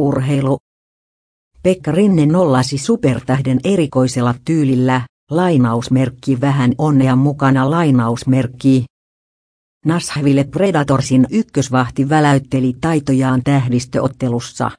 Urheilu. Pekka Rinne nollasi supertähden erikoisella tyylillä, lainausmerkki vähän onnea mukana lainausmerkki. Nashville Predatorsin ykkösvahti väläytteli taitojaan tähdistöottelussa.